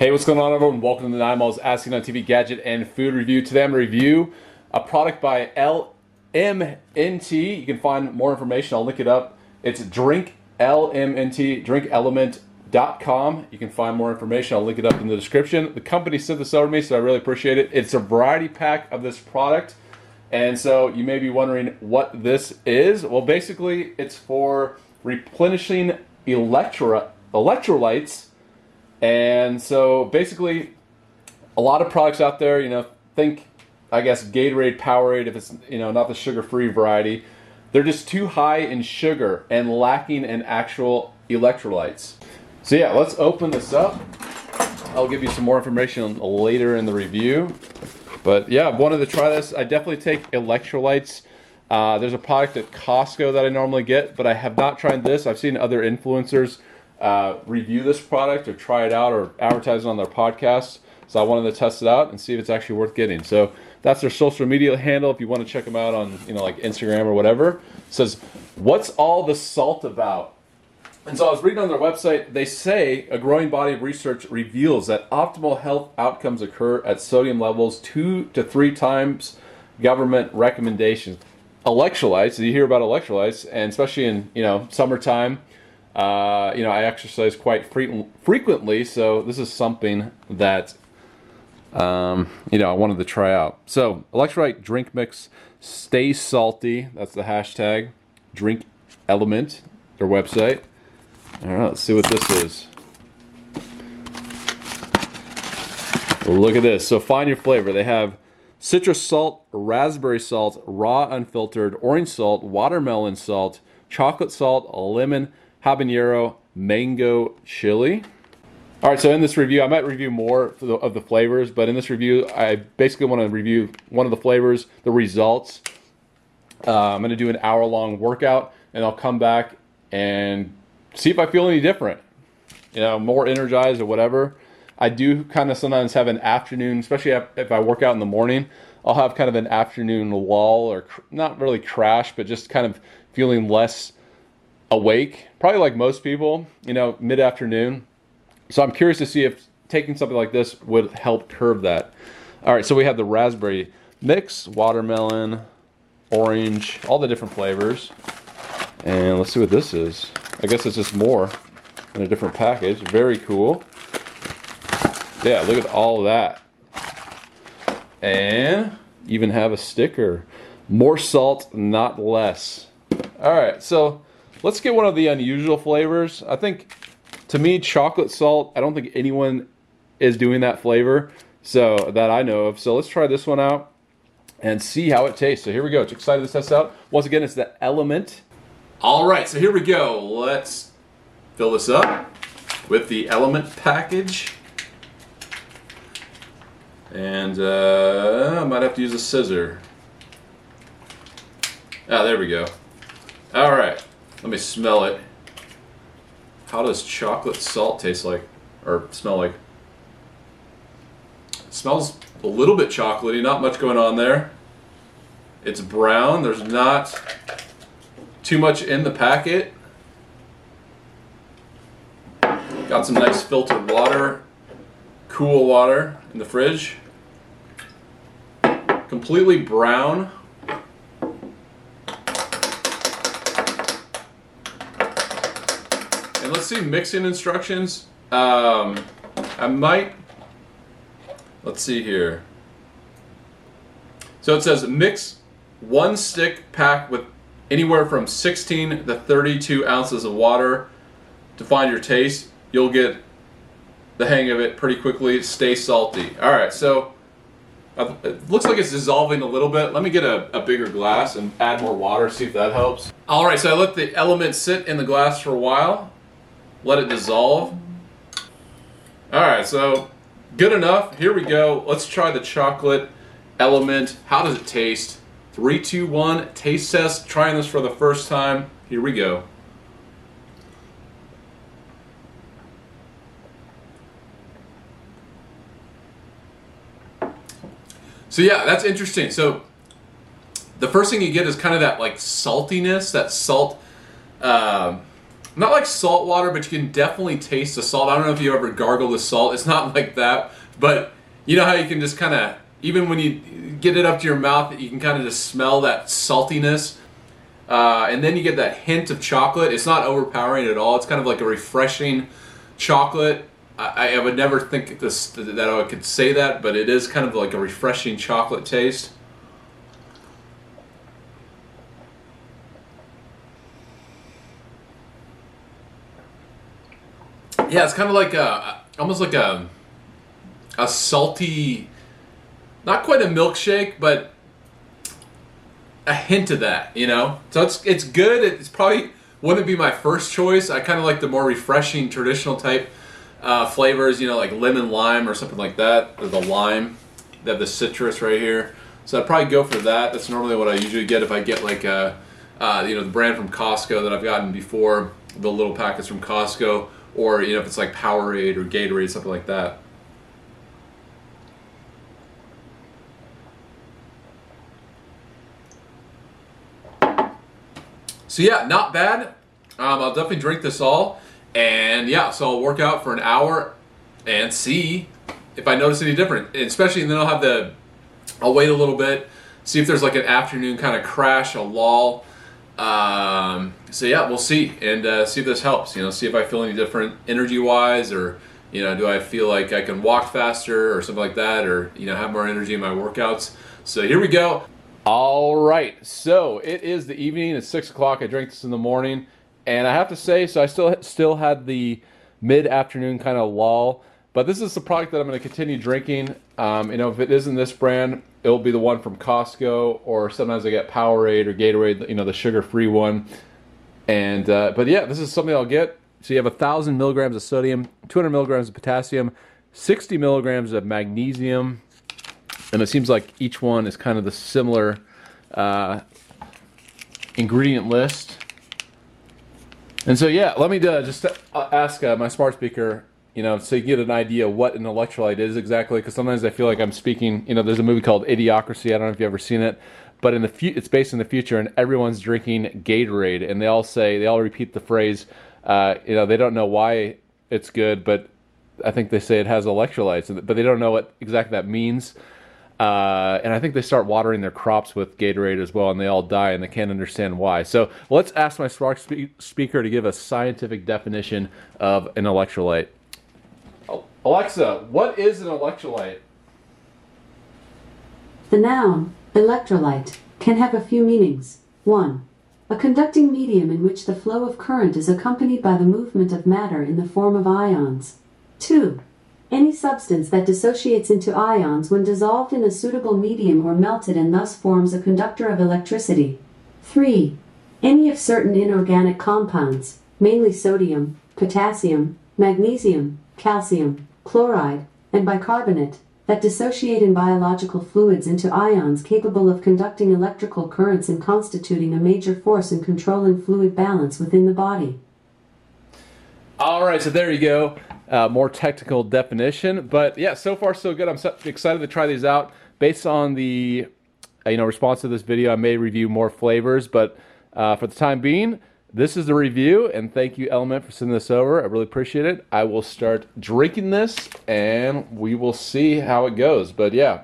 Hey, what's going on, everyone? Welcome to the 9malls Asking on TV Gadget and Food Review. Today I'm going to review a product by LMNT. You can find more information. I'll link it up. It's Drink LMNT, drinklmnt.com. You can find more information. I'll link it up in the description. The company sent this over to me, so I really appreciate it. It's a variety pack of this product. And so you may be wondering what this is. Well, basically, it's for replenishing electro- electrolytes and so basically, a lot of products out there, you know, think, I guess, Gatorade, Powerade, if it's, you know, not the sugar free variety, they're just too high in sugar and lacking in actual electrolytes. So, yeah, let's open this up. I'll give you some more information later in the review. But yeah, I wanted to try this. I definitely take electrolytes. Uh, there's a product at Costco that I normally get, but I have not tried this. I've seen other influencers uh, review this product or try it out or advertise it on their podcast. So I wanted to test it out and see if it's actually worth getting. So that's their social media handle. If you want to check them out on you know like Instagram or whatever, it says what's all the salt about? And so I was reading on their website. They say a growing body of research reveals that optimal health outcomes occur at sodium levels two to three times government recommendations. Electrolytes. You hear about electrolytes, and especially in you know summertime uh, you know, I exercise quite fre- frequently, so this is something that um, you know I wanted to try out. So, electrolyte drink mix, stay salty. That's the hashtag. Drink LMNT, their website. All right, let's see what this is. Look at this. So, find your flavor. They have citrus salt, raspberry salt, raw unfiltered, orange salt, watermelon salt, chocolate salt, lemon habanero mango chili. All right, so in this review, I might review more of the flavors, but in this review, I basically want to review one of the flavors, the results. Uh, I'm going to do an hour long workout, and I'll come back and see if I feel any different, you know, more energized or whatever. I do kind of sometimes have an afternoon, especially if I work out in the morning, I'll have kind of an afternoon lull or not really crash, but just kind of feeling less awake, probably like most people, you know, mid afternoon. So I'm curious to see if taking something like this would help curb that. All right, so we have the raspberry mix, watermelon, orange, all the different flavors. And let's see what this is. I guess it's just more in a different package. Very cool. Yeah, look at all that. And even have a sticker. More salt, not less. All right, so Let's get one of the unusual flavors. I think, to me, chocolate salt, I don't think anyone is doing that flavor so that I know of. So let's try this one out and see how it tastes. So here we go. Excited to test out. Once again, it's the LMNT. All right, so here we go. Let's fill this up with the LMNT package. And uh, I might have to use a scissor. Ah, there we go. All right. Let me smell it. How does chocolate salt taste like? Or smell like? It smells a little bit chocolatey, not much going on there. It's brown, there's not too much in the packet. Got some nice filtered water, cool water in the fridge. Completely brown. And let's see mixing instructions. Um, I might, let's see here. So it says mix one stick pack with anywhere from 16 to 32 ounces of water to find your taste. You'll get the hang of it pretty quickly. Stay salty. All right, so it looks like it's dissolving a little bit. Let me get a, a, bigger glass and add more water, see if that helps. All right, so I let the element sit in the glass for a while let it dissolve. All right, so good enough. Here we go. Let's try the chocolate element. How does it taste? Three, two, one, taste test. Trying this for the first time. Here we go. So yeah, that's interesting. So the first thing you get is kind of that like saltiness, that salt. Um, not like salt water, but you can definitely taste the salt. I don't know if you ever gargle the salt. It's not like that, but you know how you can just kind of, even when you get it up to your mouth, you can kind of just smell that saltiness. Uh, and then you get that hint of chocolate. It's not overpowering at all. It's kind of like a refreshing chocolate. I, I would never think this that I could say that, but it is kind of like a refreshing chocolate taste. Yeah, it's kind of like a almost like a a salty, not quite a milkshake, but a hint of that, you know. So it's it's good. It's probably wouldn't be my first choice. I kind of like the more refreshing traditional type uh, flavors, you know, like lemon lime or something like that, or the lime. They have the citrus right here. So I'd probably go for that. That's normally what I usually get if I get like a, uh, you know, the brand from Costco that I've gotten before, the little packets from Costco, or you know, if it's like Powerade or Gatorade, something like that. So yeah, not bad. Um, I'll definitely drink this all. And yeah, so I'll work out for an hour and see if I notice any different. Especially, and then I'll have the, I'll wait a little bit, see if there's like an afternoon kind of crash, a lull. Um, so yeah, we'll see and uh, see if this helps. You know, see if I feel any different energy wise, or you know, do I feel like I can walk faster or something like that, or you know, have more energy in my workouts. So here we go. All right, so it is the evening. It's six o'clock. I drank this in the morning, and I have to say, so I still still had the mid afternoon kind of lull. But this is the product that I'm going to continue drinking. Um, you know, if it isn't this brand, it'll be the one from Costco, or sometimes I get Powerade or Gatorade. You know, the sugar-free one. And uh, but yeah, this is something I'll get. So you have a thousand milligrams of sodium, 200 milligrams of potassium, 60 milligrams of magnesium, and it seems like each one is kind of the similar uh, ingredient list. And so, yeah, let me uh, just uh, ask uh, my smart speaker, you know, so you get an idea what an electrolyte is exactly. Because sometimes I feel like I'm speaking, you know, there's a movie called Idiocracy. I don't know if you've ever seen it, but in the fu- it's based in the future, and everyone's drinking Gatorade, and they all say they all repeat the phrase, uh, you know, they don't know why it's good, but I think they say it has electrolytes, but they don't know what exactly that means. Uh, and I think they start watering their crops with Gatorade as well, and they all die, and they can't understand why. So let's ask my Spark spe- speaker to give a scientific definition of an electrolyte. Alexa, what is an electrolyte? The noun, electrolyte, can have a few meanings. 1. A conducting medium in which the flow of current is accompanied by the movement of matter in the form of ions. 2. Any substance that dissociates into ions when dissolved in a suitable medium or melted and thus forms a conductor of electricity. 3. Any of certain inorganic compounds, mainly sodium, potassium, magnesium, calcium, chloride, and bicarbonate, that dissociate in biological fluids into ions capable of conducting electrical currents and constituting a major force in controlling fluid balance within the body. All right, so there you go uh, more technical definition. But yeah, so far so good. I'm so excited to try these out. Based on the uh, you know response to this video, I may review more flavors, but uh, for the time being, this is the review. And thank you, LMNT, for sending this over. I really appreciate it. I will start drinking this, and we will see how it goes. But yeah.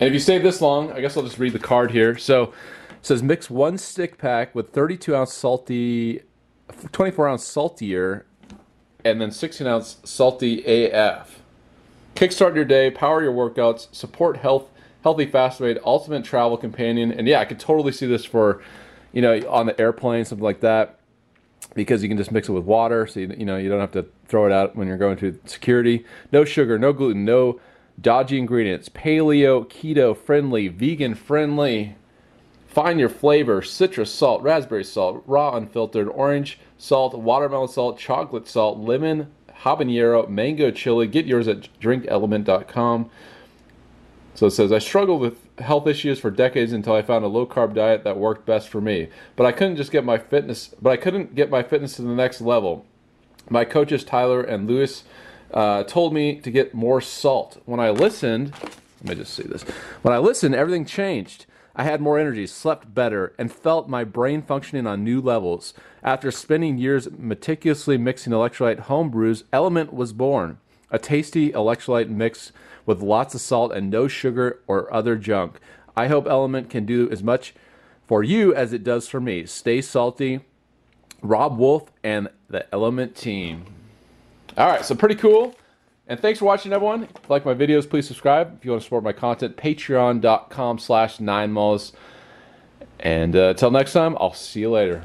And if you stay this long, I guess I'll just read the card here. So says mix one stick pack with 32 ounce salty, 24 ounce saltier and then 16 ounce salty AF. Kickstart your day, power your workouts, support health, healthy fast weight, ultimate travel companion. And yeah, I could totally see this for, you know, on the airplane, something like that, because you can just mix it with water. So, you, you know, you don't have to throw it out when you're going to security. No sugar, no gluten, no dodgy ingredients. Paleo, keto friendly, vegan friendly. Find your flavor citrus salt, raspberry salt, raw unfiltered, orange salt, watermelon salt, chocolate salt, lemon, habanero, mango chili. Get yours at drinklmnt.com. So it says, I struggled with health issues for decades until I found a low carb diet that worked best for me. But I couldn't just get my fitness, but I couldn't get my fitness to the next level. My coaches Tyler and Lewis uh, told me to get more salt. When I listened, let me just see this. When I listened, everything changed. I had more energy, slept better, and felt my brain functioning on new levels. After spending years meticulously mixing electrolyte home brews, LMNT was born. A tasty electrolyte mix with lots of salt and no sugar or other junk. I hope LMNT can do as much for you as it does for me. Stay salty. Robb Wolf and the LMNT team. All right, so pretty cool. And thanks for watching, everyone. If you like my videos, please subscribe. If you want to support my content, patreon.com slash nine And uh, until next time, I'll see you later.